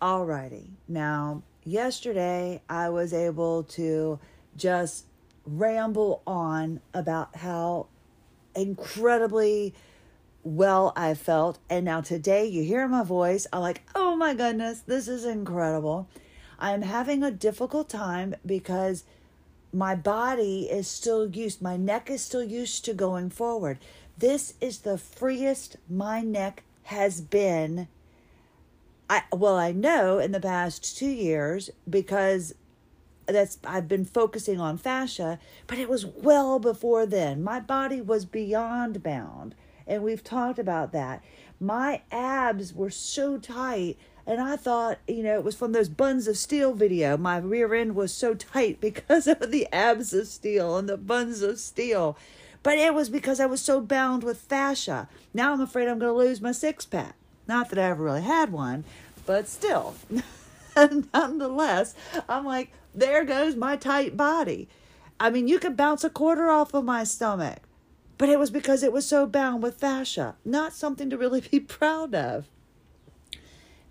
Alrighty. Now, yesterday I was able to just ramble on about how incredibly well I felt. And now today you hear my voice. I'm like, oh my goodness, this is incredible. I'm having a difficult time because my body is still used, my neck is still used to going forward. This is the freest my neck has been. I well, I know in the past two years because that's I've been focusing on fascia, but it was well before then. My body was beyond bound, and we've talked about that. My abs were so tight and I thought, you know, it was from those buns of steel video. My rear end was so tight because of the abs of steel and the buns of steel. But it was because I was so bound with fascia. Now I'm afraid I'm going to lose my six pack. Not that I ever really had one, but still. nonetheless, I'm like, there goes my tight body. I mean, you could bounce a quarter off of my stomach, but it was because it was so bound with fascia. Not something to really be proud of.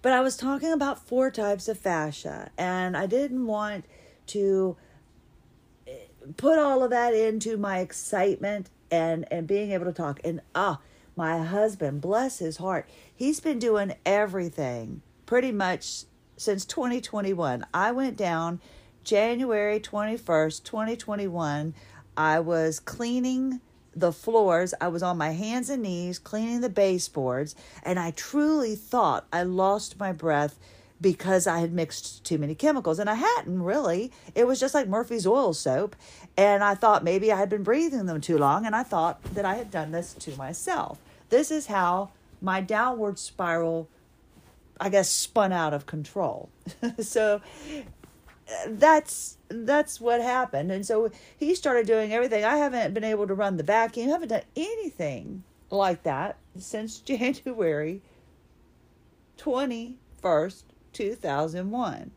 But I was talking about four types of fascia, and I didn't want to eh, put all of that into my excitement and and being able to talk. And ah, my husband, bless his heart, he's been doing everything pretty much since 2021. I went down January 21st, 2021. I was cleaning the floors. I was on my hands and knees cleaning the baseboards, and I truly thought I lost my breath because I had mixed too many chemicals. And I hadn't really. It was just like Murphy's oil soap. And I thought maybe I had been breathing them too long, and I thought that I had done this to myself. This is how my downward spiral, I guess, spun out of control. so that's that's what happened. And so he started doing everything. I haven't been able to run the vacuum. I haven't done anything like that since january 21st 2001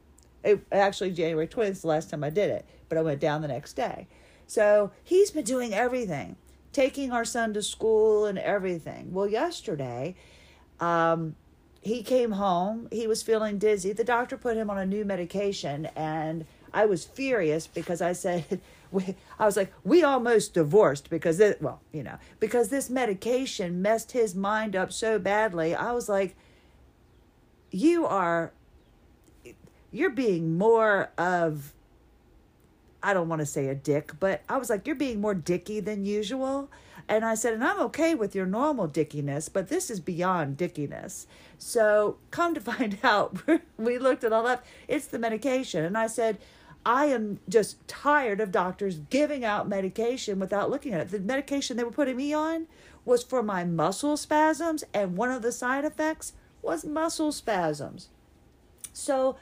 it, actually january 20th is the last time i did it but i went down the next day. So he's been doing everything taking our son to school and everything. Well yesterday um, he came home. He was feeling dizzy. The doctor put him on a new medication, and I was furious because I said, I was like, we almost divorced because it, well, you know, because this medication messed his mind up so badly. I was like, you are, you're being more of, I don't want to say a dick, but I was like, you're being more dicky than usual. And I said, and I'm okay with your normal dickiness, but this is beyond dickiness. So come to find out, we looked at all that. It's the medication. And I said, I am just tired of doctors giving out medication without looking at it. The medication they were putting me on was for my muscle spasms, and one of the side effects was muscle spasms. So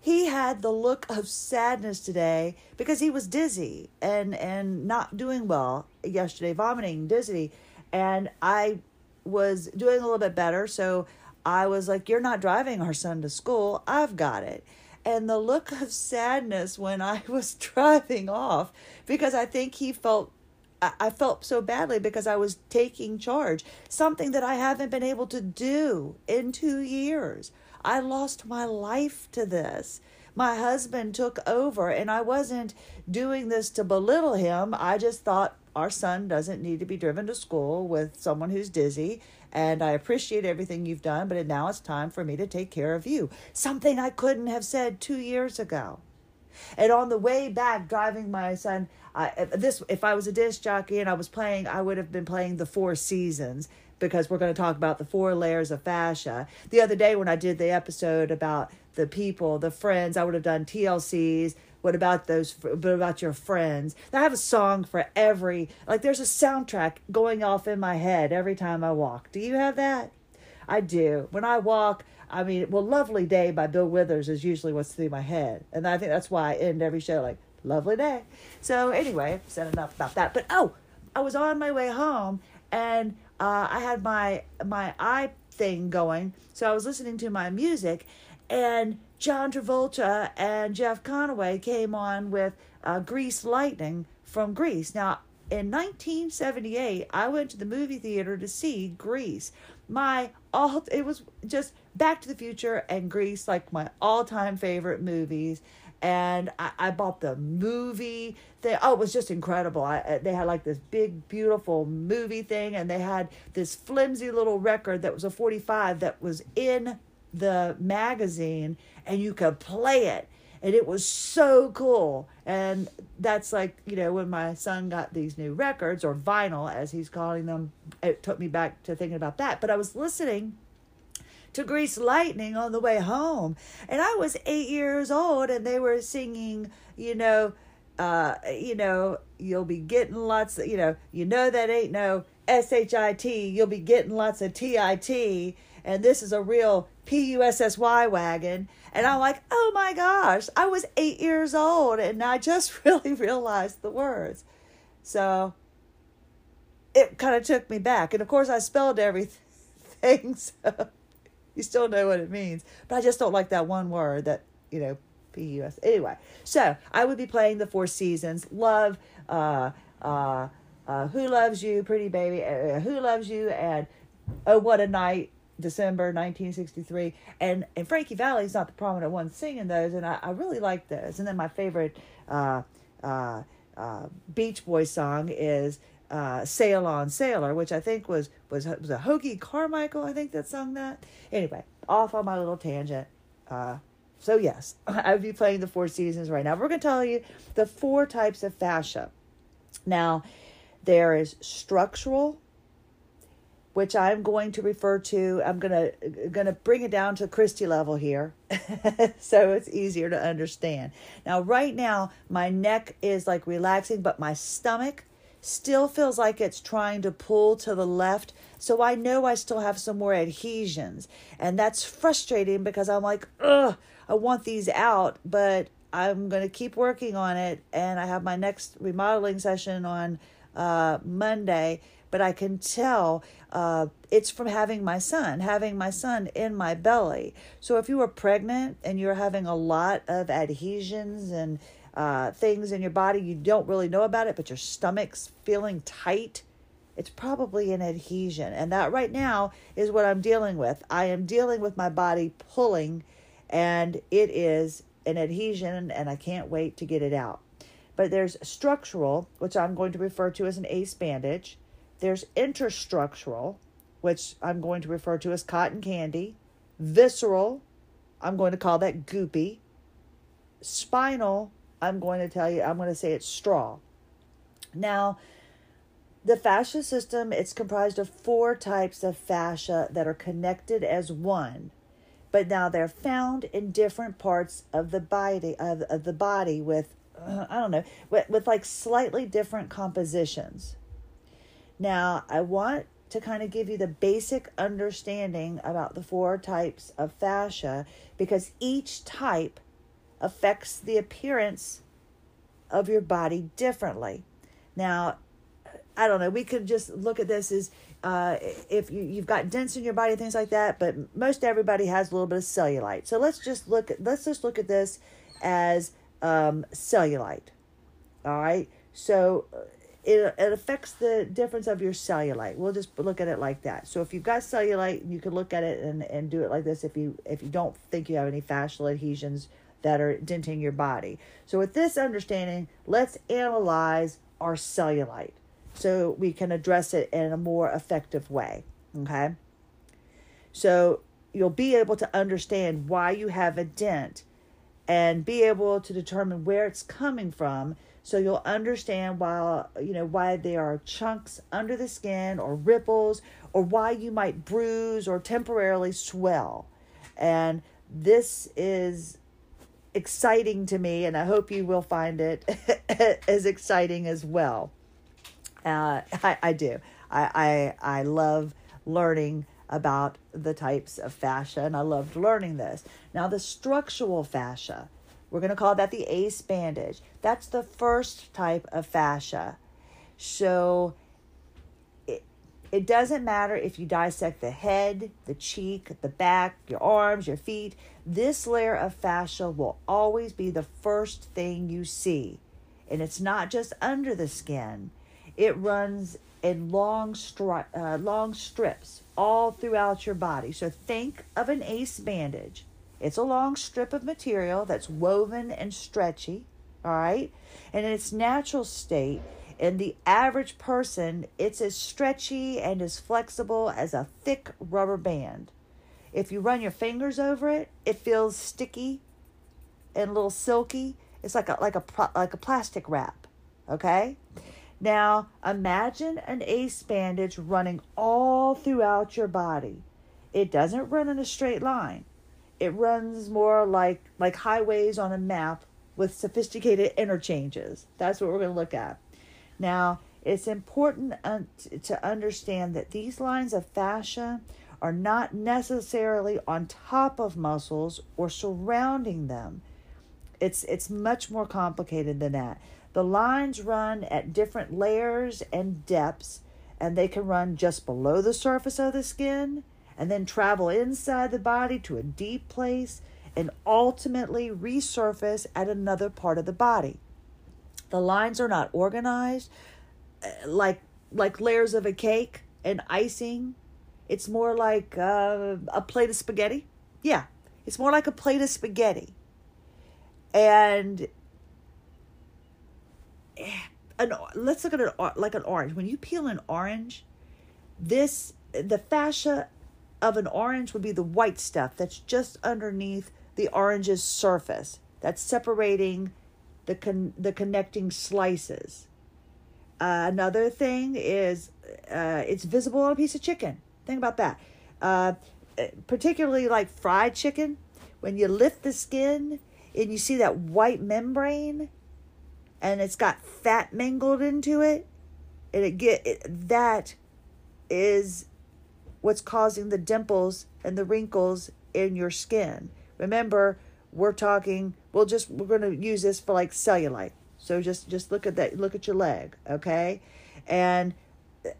he had the look of sadness today because he was dizzy and and not doing well yesterday vomiting dizzy. And i was doing a little bit better. So i was like you're not driving our son to school. I've got it. And the look of sadness when i was driving off because i think he felt I felt so badly because I was taking charge, something that I haven't been able to do in two years. I lost my life to this. My husband took over, and I wasn't doing this to belittle him. I just thought our son doesn't need to be driven to school with someone who's dizzy. And I appreciate everything you've done, but now it's time for me to take care of you. Something I couldn't have said two years ago. And on the way back, driving my son, I, this if I was a disc jockey and I was playing, I would have been playing the Four Seasons because we're going to talk about the four layers of fascia. The other day when I did the episode about the people, the friends, I would have done TLCs. What about those? What about your friends? I have a song for every, like, there's a soundtrack going off in my head every time I walk. Do you have that? I do. When I walk, I mean, well, Lovely Day by Bill Withers is usually what's through my head. And I think that's why I end every show like, Lovely Day. So, anyway, I've said enough about that. But oh, I was on my way home and uh, I had my my eye thing going, so I was listening to my music, and John Travolta and Jeff Conaway came on with uh, Grease Lightning from Grease. Now, in 1978, I went to the movie theater to see Grease. My all it was just Back to the Future and Grease, like my all time favorite movies. And I, I bought the movie. They, oh, it was just incredible. I, uh, they had like this big, beautiful movie thing, and they had this flimsy little record that was a 45 that was in the magazine, and you could play it and it was so cool. And that's like, you know, when my son got these new records or vinyl, as he's calling them, it took me back to thinking about that. But I was listening to Grease Lightning on the way home, and I was eight years old, and they were singing, you know, uh, you know, you'll be getting lots of, you know, you know that ain't no S H I T, you'll be getting lots of T I T, and this is a real P U S S Y wagon and I'm like, oh my gosh, I was eight years old and I just really realized the words. So it kind of took me back. And of course, I spelled everything. So you still know what it means. But I just don't like that one word that, you know, P U S. Anyway, so I would be playing the Four Seasons. Love, uh, uh, uh, Who Loves You, Pretty Baby, uh, Who Loves You, and Oh What a Night, December 1963. And, and Frankie Valli's not the prominent one singing those, and I, I really like those. And then my favorite uh, uh, uh, Beach Boys song is uh, Sail On Sailor, which I think was, was, was a Hoagy Carmichael, I think that sung that. Anyway, off on my little tangent. Uh, so, yes, I would be playing the Four Seasons right now. We're going to tell you the four types of fascia. Now, there is structural, which I'm going to refer to. I'm gonna gonna bring it down to Christie level here, so it's easier to understand. Now, right now, my neck is like relaxing, but my stomach still feels like it's trying to pull to the left. So I know I still have some more adhesions, and that's frustrating because I'm like, ugh, I want these out, but I'm gonna keep working on it, and I have my next remodeling session on uh, Monday but I can tell uh, it's from having my son, having my son in my belly. So if you were pregnant and you're having a lot of adhesions and uh, things in your body, you don't really know about it, but your stomach's feeling tight, it's probably an adhesion. And that right now is what I'm dealing with. I am dealing with my body pulling, and it is an adhesion, and I can't wait to get it out. But there's structural, which I'm going to refer to as an ace bandage. There's interstructural, which I'm going to refer to as cotton candy. Visceral, I'm going to call that goopy. Spinal, I'm going to tell you, I'm going to say it's straw. Now, the fascia system, it's comprised of four types of fascia that are connected as one, but now they're found in different parts of the body of, of the body with I don't know, with, with like slightly different compositions. Now, I want to kind of give you the basic understanding about the four types of fascia because each type affects the appearance of your body differently. Now, I don't know, we could just look at this as uh, if you, you've got dents in your body, things like that, but most everybody has a little bit of cellulite. So let's just look at let's just look at this as um, cellulite. All right. So it, it affects the difference of your cellulite. We'll just look at it like that. So if you've got cellulite, you can look at it and, and do it like this if you if you don't think you have any fascial adhesions that are denting your body. So with this understanding, let's analyze our cellulite so we can address it in a more effective way. Okay. So you'll be able to understand why you have a dent and be able to determine where it's coming from so you'll understand why you know why there are chunks under the skin or ripples or why you might bruise or temporarily swell. And this is exciting to me and I hope you will find it as exciting as well. Uh, I, I do. I, I I love learning about the types of fascia and I loved learning this. Now the structural fascia we're going to call that the ace bandage. That's the first type of fascia. So it, doesn't matter if you dissect the head, the cheek, the back, your arms, your feet. This layer of fascia will always be the first thing you see. And it's not just under the skin, it runs in long, stri- uh, long strips all throughout your body. So think of an ace bandage. It's a long strip of material that's woven and stretchy, all right? And in its natural state, in the average person, it's as stretchy and as flexible as a thick rubber band. If you run your fingers over it, it feels sticky and a little silky. It's like a like a like a plastic wrap, okay? Now, imagine an ace bandage running all throughout your body. It doesn't run in a straight line. It runs more like like highways on a map with sophisticated interchanges. That's what we're going to look at. Now, it's important to understand that these lines of fascia are not necessarily on top of muscles or surrounding them. It's it's much more complicated than that. The lines run at different layers and depths, and they can run just below the surface of the skin and then travel inside the body to a deep place and ultimately resurface at another part of the body. The lines are not organized uh, like like layers of a cake and icing. It's more like uh, a plate of spaghetti. Yeah, it's more like a plate of spaghetti. And eh, an let's look at it like an orange. When you peel an orange, this the fascia of an orange would be the white stuff that's just underneath the orange's surface. That's separating the con- the connecting slices. Uh, another thing is uh, it's visible on a piece of chicken. Think about that. Uh, particularly like fried chicken, when you lift the skin and you see that white membrane, and it's got fat mingled into it, and it get it, that is what's causing the dimples and the wrinkles in your skin. Remember, we're talking we'll just we're going to use this for like cellulite. So just just look at that look at your leg okay? And uh,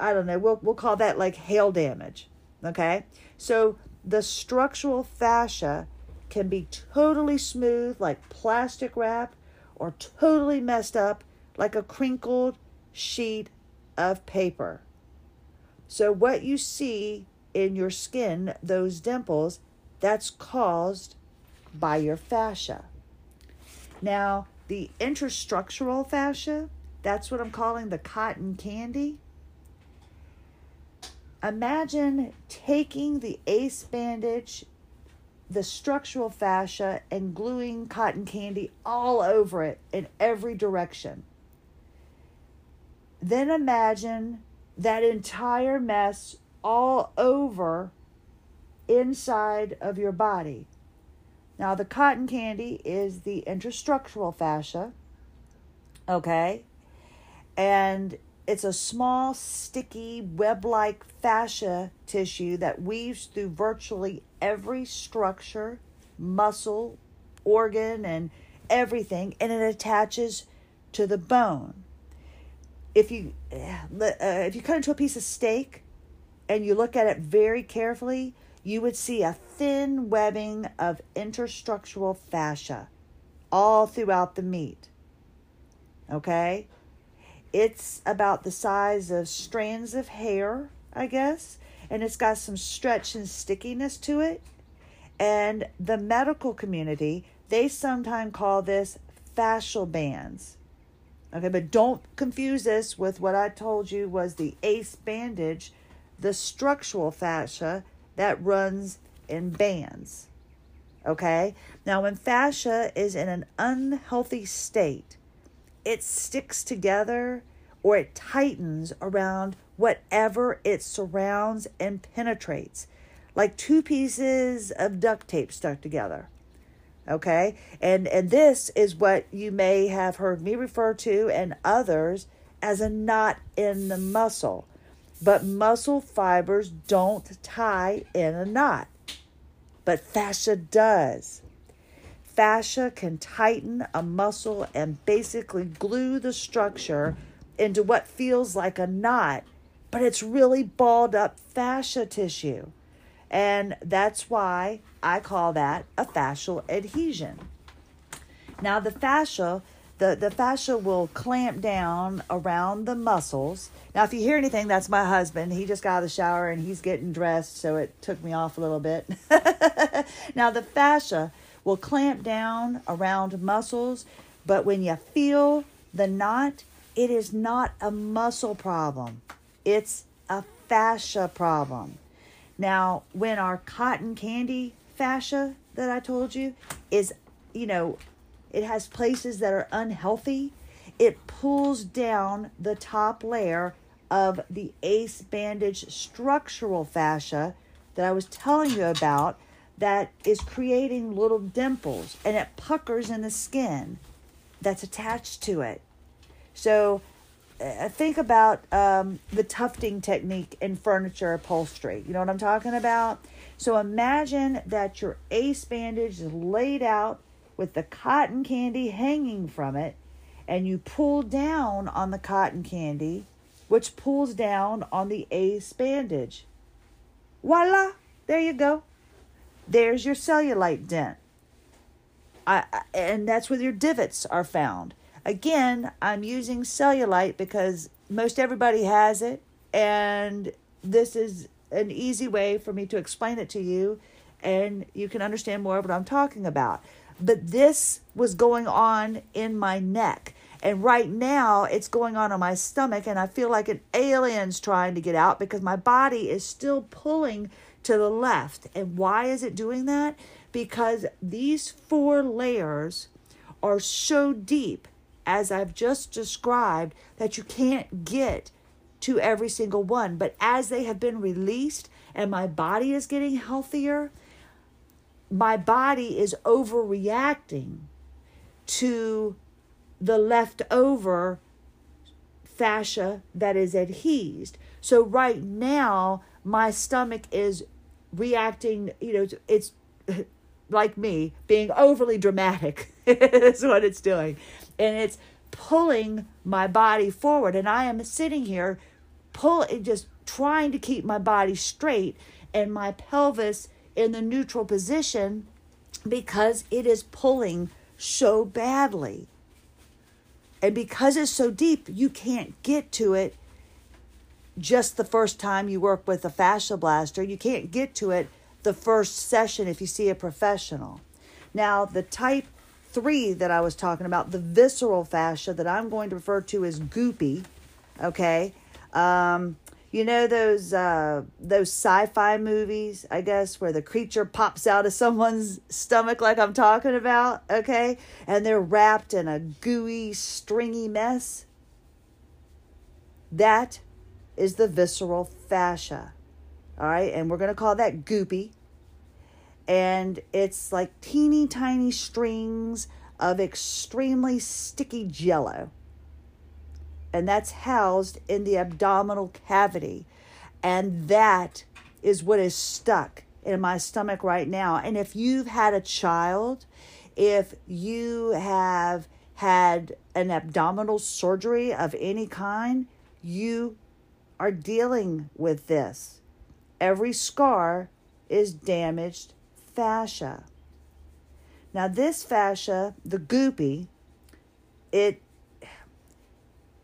i don't know we'll we'll call that like hail damage okay? So the structural fascia can be totally smooth like plastic wrap or totally messed up like a crinkled sheet of paper. So what you see in your skin those dimples that's caused by your fascia. Now, the interstructural fascia, that's what I'm calling the cotton candy. Imagine taking the ace bandage, the structural fascia, and gluing cotton candy all over it in every direction. Then imagine that entire mess all over inside of your body. Now, the cotton candy is the interstructural fascia, okay? And it's a small, sticky, web like fascia tissue that weaves through virtually every structure, muscle, organ, and everything, and it attaches to the bone. If you uh, if you cut into a piece of steak and you look at it very carefully, you would see a thin webbing of interstructural fascia all throughout the meat. Okay? It's about the size of strands of hair, I guess, and it's got some stretch and stickiness to it. And the medical community, they sometimes call this fascial bands. Okay, but don't confuse this with what I told you was the ACE bandage, the structural fascia that runs in bands. Okay? Now, when fascia is in an unhealthy state, it sticks together or it tightens around whatever it surrounds and penetrates, like two pieces of duct tape stuck together. Okay? And and this is what you may have heard me refer to and others as a knot in the muscle but muscle fibers don't tie in a knot. But fascia does. Fascia can tighten a muscle and basically glue the structure into what feels like a knot, but it's really balled up fascia tissue. And that's why I call that a fascial adhesion. Now, the fascia the, the fascia will clamp down around the muscles. Now, if you hear anything, that's my husband. He just got out of the shower and he's getting dressed, so it took me off a little bit. now, the fascia will clamp down around muscles, but when you feel the knot, it is not a muscle problem, it's a fascia problem. Now, when our cotton candy fascia that I told you is, you know, it has places that are unhealthy, it pulls down the top layer of the ace bandage structural fascia that I was telling you about that is creating little dimples and it puckers in the skin that's attached to it. So uh, think about um, the tufting technique in furniture upholstery. You know what I'm talking about? So imagine that your ace bandage is laid out with the cotton candy hanging from it, and you pull down on the cotton candy, which pulls down on the ace bandage. Voila! There you go. There's your cellulite dent. I, and that's where your divots are found. Again, I'm using cellulite because most everybody has it, and this is an easy way for me to explain it to you, and you can understand more of what I'm talking about. But this was going on in my neck. And right now, it's going on on my stomach, and I feel like an alien's trying to get out because my body is still pulling to the left. And why is it doing that? Because these four layers are so deep as I've just described, that you can't get to every single one. But as they have been released and my body is getting healthier, my body is overreacting to the leftover fascia that is adhesed. So right now, my stomach is reacting, you know, it's like me being overly dramatic is what it's doing. And it's pulling my body forward. And i am sitting here pulling just trying to keep my body straight. And my pelvis in the neutral position because it is pulling so badly and because it's so deep you can't get to it just the first time you work with a fascia blaster you can't get to it the first session if you see a professional now the type three that I was talking about, the visceral fascia that I'm going to refer to as goopy. Okay. Um, you know those uh, those sci-fi movies, I guess, where the creature pops out of someone's stomach, like I'm talking about, okay, and they're wrapped in a gooey, stringy mess. That is the visceral fascia, all right, and we're gonna call that goopy and it's like teeny tiny strings of extremely sticky jello. And that's housed in the abdominal cavity. And that is what is stuck in my stomach right now. And if you've had a child, if you have had an abdominal surgery of any kind, you are dealing with this. Every scar is damaged fascia. Now, this fascia, the goopy, it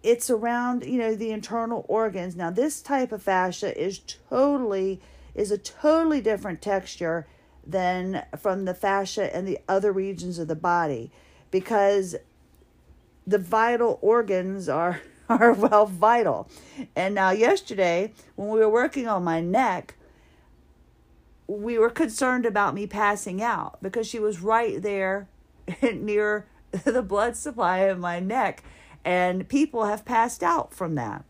it's around you know the internal organs. Now, this type of fascia is totally is a totally different texture than from the fascia and the other regions of the body because the vital organs are are well vital. And now yesterday when we were working on my neck, we were concerned about me passing out because she was right there near the blood supply in my neck and people have passed out from that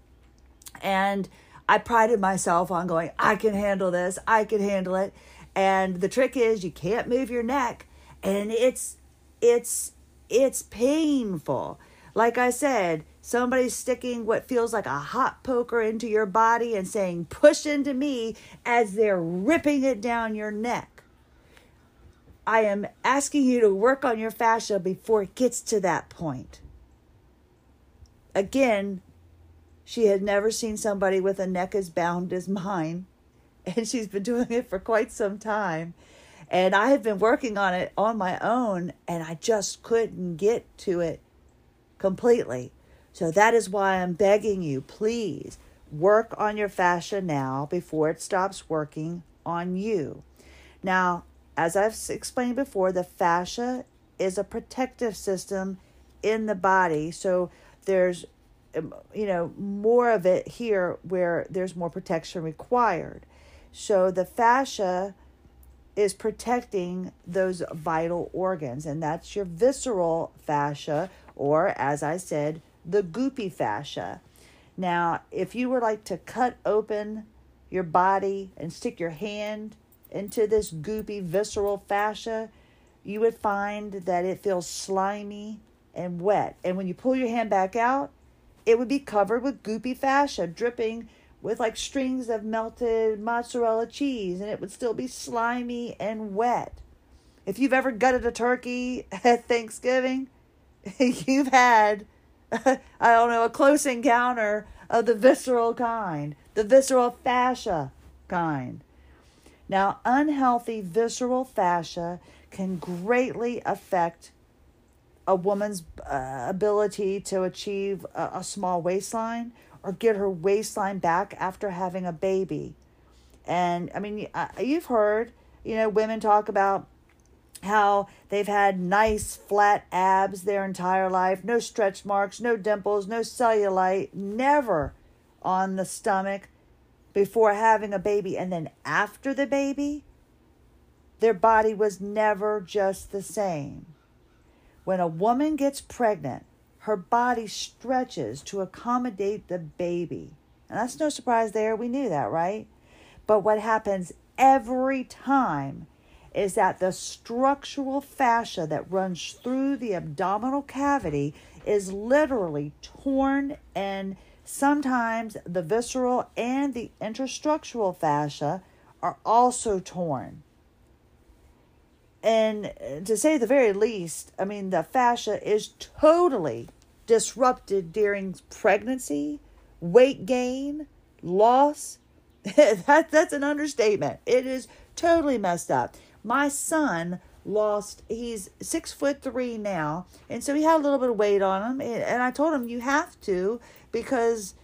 and i prided myself on going i can handle this i can handle it and the trick is you can't move your neck and it's it's it's painful like i said Somebody's sticking what feels like a hot poker into your body and saying, push into me as they're ripping it down your neck. I am asking you to work on your fascia before it gets to that point. Again, she had never seen somebody with a neck as bound as mine, and she's been doing it for quite some time. And I had been working on it on my own, and I just couldn't get to it completely. So that is why I'm begging you, please work on your fascia now before it stops working on you. Now, as I've explained before, the fascia is a protective system in the body. So there's um, you know more of it here where there's more protection required. So the fascia is protecting those vital organs and that's your visceral fascia or as I said the goopy fascia. Now, if you were like to cut open your body and stick your hand into this goopy visceral fascia, you would find that it feels slimy and wet. And when you pull your hand back out, it would be covered with goopy fascia dripping with like strings of melted mozzarella cheese, and it would still be slimy and wet. If you've ever gutted a turkey at Thanksgiving, you've had, I don't know, a close encounter of the visceral kind, the visceral fascia kind. Now, unhealthy visceral fascia can greatly affect a woman's uh, ability to achieve a, a small waistline or get her waistline back after having a baby. And I mean, you've heard, you know, women talk about how they've had nice flat abs their entire life, no stretch marks, no dimples, no cellulite, never on the stomach before having a baby. And then after the baby, their body was never just the same. When a woman gets pregnant, her body stretches to accommodate the baby. And that's no surprise there. We knew that, right? But what happens every time is that the structural fascia that runs through the abdominal cavity is literally torn, and sometimes the visceral and the interstructural fascia are also torn and to say the very least, I mean, the fascia is totally disrupted during pregnancy, weight gain, loss. that, that's an understatement. It is totally messed up. My son lost, he's six foot three now, and so he had a little bit of weight on him. And I told him, you have to because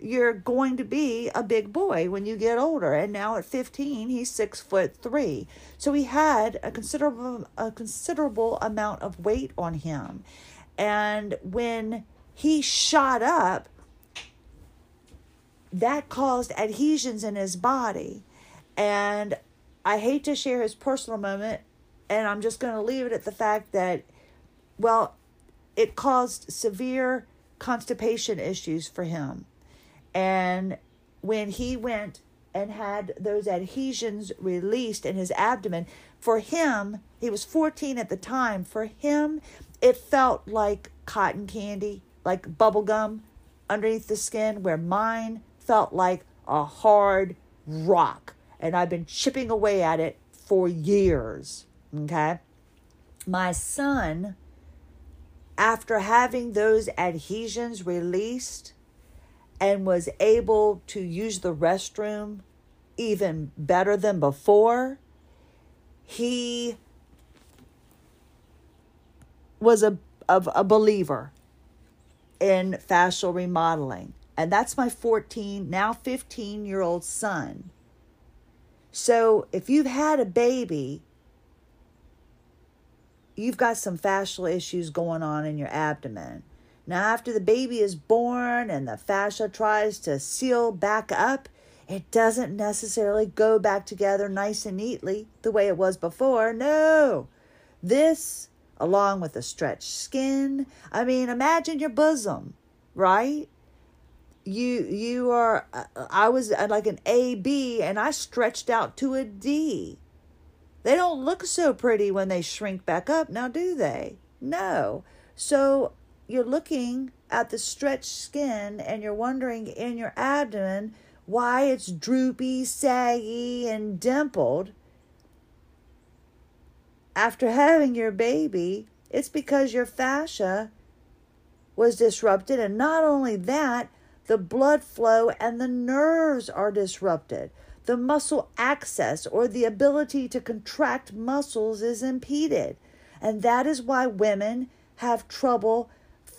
you're going to be a big boy when you get older. And now at 15, he's six foot three. So he had a considerable a considerable amount of weight on him. And when he shot up, that caused adhesions in his body. And I hate to share his personal moment, and I'm just going to leave it at the fact that, well, it caused severe constipation issues for him and when he went and had those adhesions released in his abdomen, for him, he was 14 at the time, for him, it felt like cotton candy, like bubble gum underneath the skin, where mine felt like a hard rock. And I've been chipping away at it for years. Okay. My son, after having those adhesions released, and was able to use the restroom even better than before, he was a, a, a believer in fascial remodeling. And that's my 14, now 15 year old son. So if you've had a baby, you've got some fascial issues going on in your abdomen. Now, after the baby is born and the fascia tries to seal back up, it doesn't necessarily go back together nice and neatly the way it was before. No. This, along with the stretched skin, I mean, imagine your bosom, right? You you are uh, I was uh, like an AB and I stretched out to a D. They don't look so pretty when they shrink back up, now do they? No. So you're looking at the stretched skin and you're wondering in your abdomen why it's droopy, saggy, and dimpled. After having your baby, it's because your fascia was disrupted, and not only that, the blood flow and the nerves are disrupted. The muscle access or the ability to contract muscles is impeded. And that is why women have trouble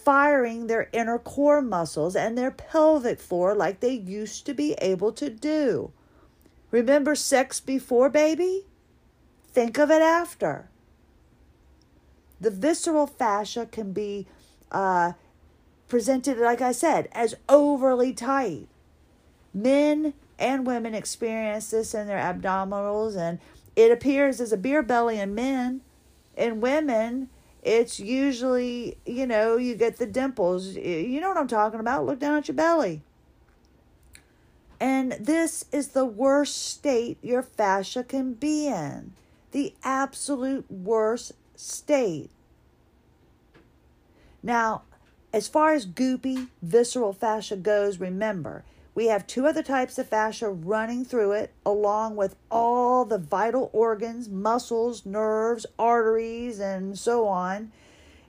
firing their inner core muscles and their pelvic floor like they used to be able to do. Remember sex before baby? Think of it after. The visceral fascia can be uh, presented, like I said, as overly tight. Men and women experience this in their abdominals, and it appears as a beer belly in men. In women, it's usually, you know, you get the dimples. You know what I'm talking about. Look down at your belly. And this is the worst state your fascia can be in. The absolute worst state. Now, as far as goopy, visceral fascia goes, remember, we have two other types of fascia running through it, along with all the vital organs, muscles, nerves, arteries, and so on.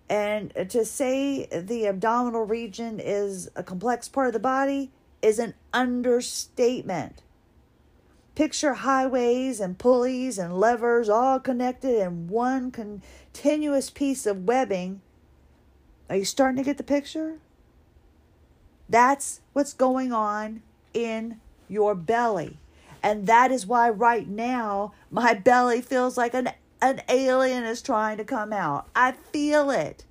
And to say the abdominal region is a complex part of the body is an understatement. Picture highways and pulleys and levers all connected in one continuous piece of webbing are you starting to get the picture? That's what's going on in your belly. And that is why right now my belly feels like an, an alien is trying to come out. I feel it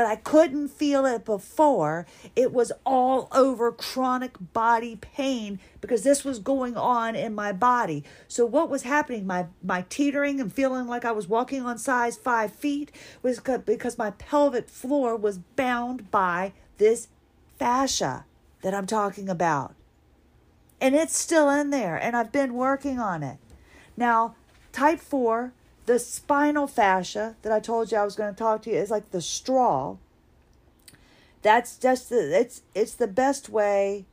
but I couldn't feel it before. It was all over chronic body pain because this was going on in my body. So what was happening? My my teetering and feeling like I was walking on size five feet was because my pelvic floor was bound by this fascia that I'm talking about. And it's still in there, and I've been working on it. Now, type 4 the spinal fascia that I told you I was going to talk to you is like the straw. That's just the it's it's the best way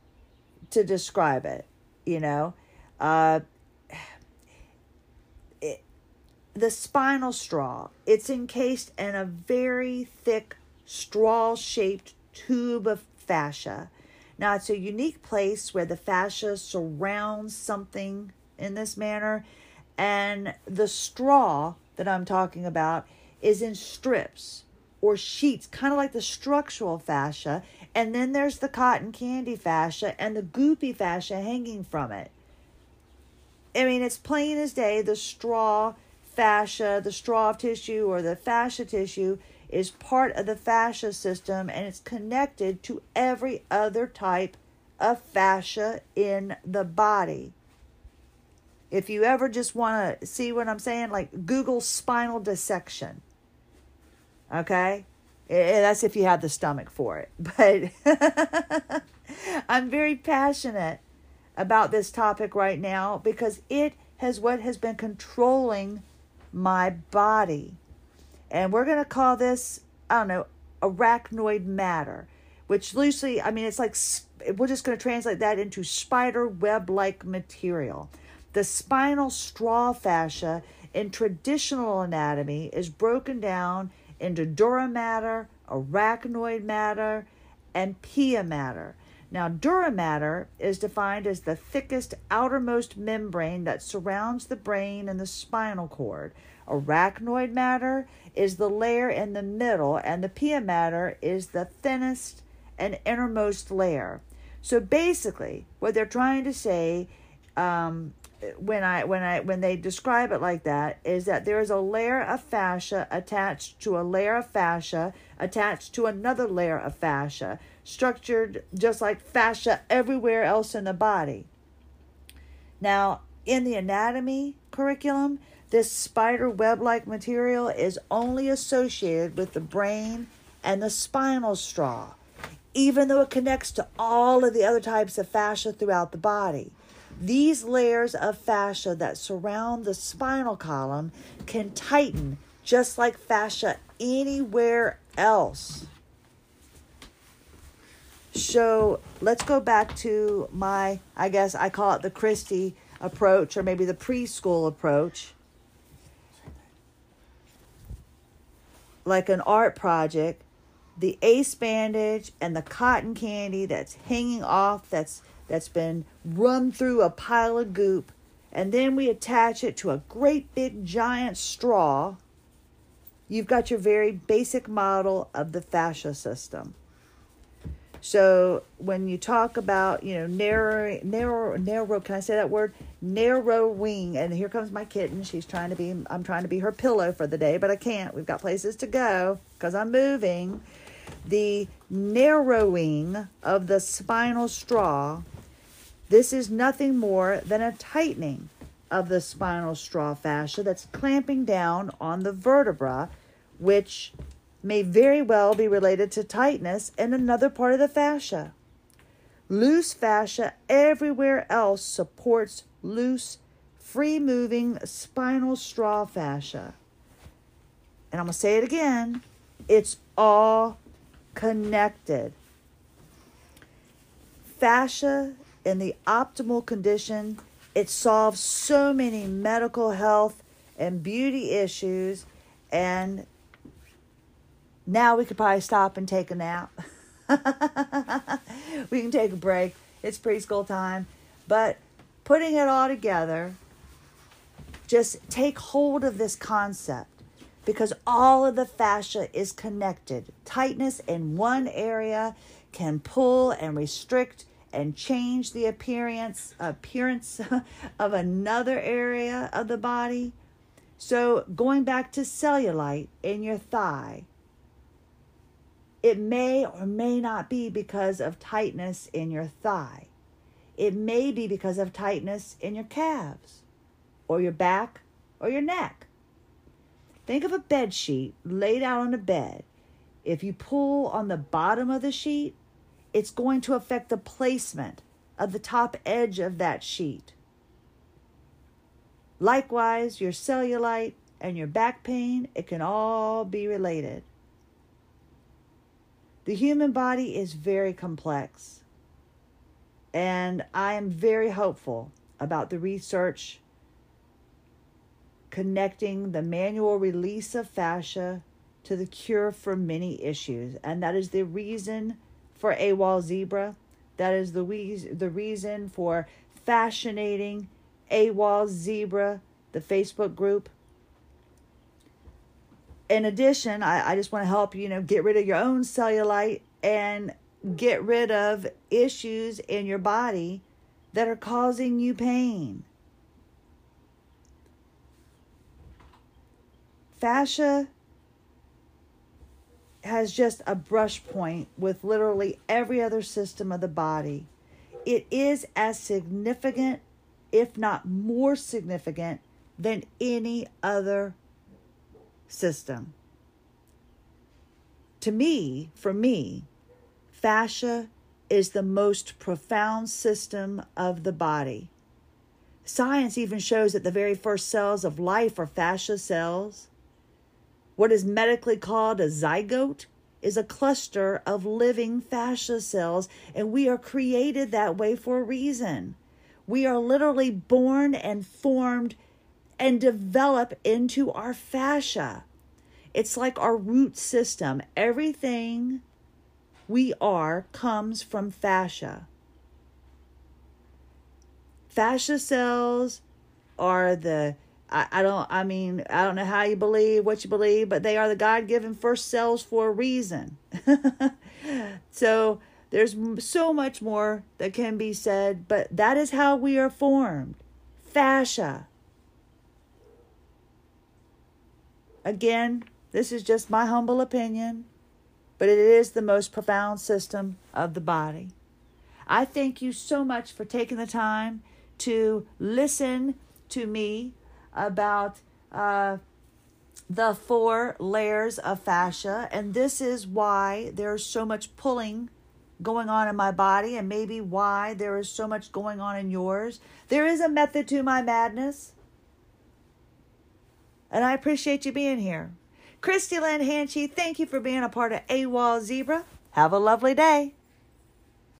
to describe it, you know. Uh, it, the spinal straw, it's encased in a very thick straw shaped tube of fascia. Now, it's a unique place where the fascia surrounds something in this manner and the straw that I'm talking about is in strips or sheets, kind of like the structural fascia. And then there's the cotton candy fascia and the goopy fascia hanging from it. I mean, it's plain as day. The straw fascia, the straw of tissue, or the fascia tissue is part of the fascia system and it's connected to every other type of fascia in the body. If you ever just want to see what I'm saying, like Google spinal dissection. Okay? Eh, eh, that's if you have the stomach for it. But I'm very passionate about this topic right now because it has what has been controlling my body. And we're going to call this, I don't know, arachnoid matter, which loosely, I mean, it's like, we're just going to translate that into spider web like material. The spinal straw fascia in traditional anatomy is broken down into dura mater, arachnoid matter, and pia mater. Now, dura mater is defined as the thickest outermost membrane that surrounds the brain and the spinal cord. Arachnoid matter is the layer in the middle, and the pia mater is the thinnest and innermost layer. So basically, what they're trying to say um, when I when I when they describe it like that is that there is a layer of fascia attached to a layer of fascia attached to another layer of fascia, structured just like fascia everywhere else in the body. Now, in the anatomy curriculum, this spider web-like material is only associated with the brain and the spinal straw, even though it connects to all of the other types of fascia throughout the body. These layers of fascia that surround the spinal column can tighten just like fascia anywhere else. So let's go back to my, I guess I call it the Christie approach or maybe the preschool approach. Like an art project, the ace bandage and the cotton candy that's hanging off, that's that's been run through a pile of goop, and then we attach it to a great big giant straw. you've got your very basic model of the fascia system. So when you talk about, you know, narrow, narrow, narrow, can I say that word? Narrowing. And here comes my kitten. She's trying to be, I'm trying to be her pillow for the day, but I can't. We've got places to go because I'm moving. The narrowing of the spinal straw, this is nothing more than a tightening of the spinal straw fascia that's clamping down on the vertebra, which may very well be related to tightness in another part of the fascia. Loose fascia everywhere else supports loose, free moving spinal straw fascia. And I'm going to say it again it's all connected. Fascia in the optimal condition, it solves so many medical health and beauty issues and now we could probably stop and take a nap. we can take a break. It's preschool time. But putting it all together, just take hold of this concept because all of the fascia is connected. Tightness in one area can pull and restrict and change the appearance appearance of another area of the body. So going back to cellulite in your thigh, it may or may not be because of tightness in your thigh. It may be because of tightness in your calves, or your back, or your neck. Think of a bed sheet laid out on a bed. If you pull on the bottom of the sheet, it's going to affect the placement of the top edge of that sheet. Likewise, your cellulite and your back pain, it can all be related. The human body is very complex, and I am very hopeful about the research connecting the manual release of fascia to the cure for many issues. And that is the reason for AWOL Zebra. That is the, re- the reason for fascinating AWOL Zebra, the Facebook group in addition, I, I just want to help you know get rid of your own cellulite and get rid of issues in your body that are causing you pain. Fascia has just a brush point with literally every other system of the body. It is as significant, if not more significant, than any other system. To me, for me, fascia is the most profound system of the body. Science even shows that the very first cells of life are fascia cells. What is medically called a zygote is a cluster of living fascia cells, and we are created that way for a reason. We are literally born and formed and develop into our fascia. It's like our root system. Everything we are comes from fascia. Fascia cells are the I, I don't I mean I don't know how you believe what you believe, but they are the God given first cells for a reason. so there's so much more that can be said, but that is how we are formed. Fascia. Again, this is just my humble opinion, but it is the most profound system of the body. I thank you so much for taking the time to listen to me about uh, the four layers of fascia, and this is why there's so much pulling going on in my body, and maybe why there is so much going on in yours. There is a method to my madness. And I appreciate you being here. Christie Lynn Hanchey, thank you for being a part of AWOL Zebra. Have a lovely day.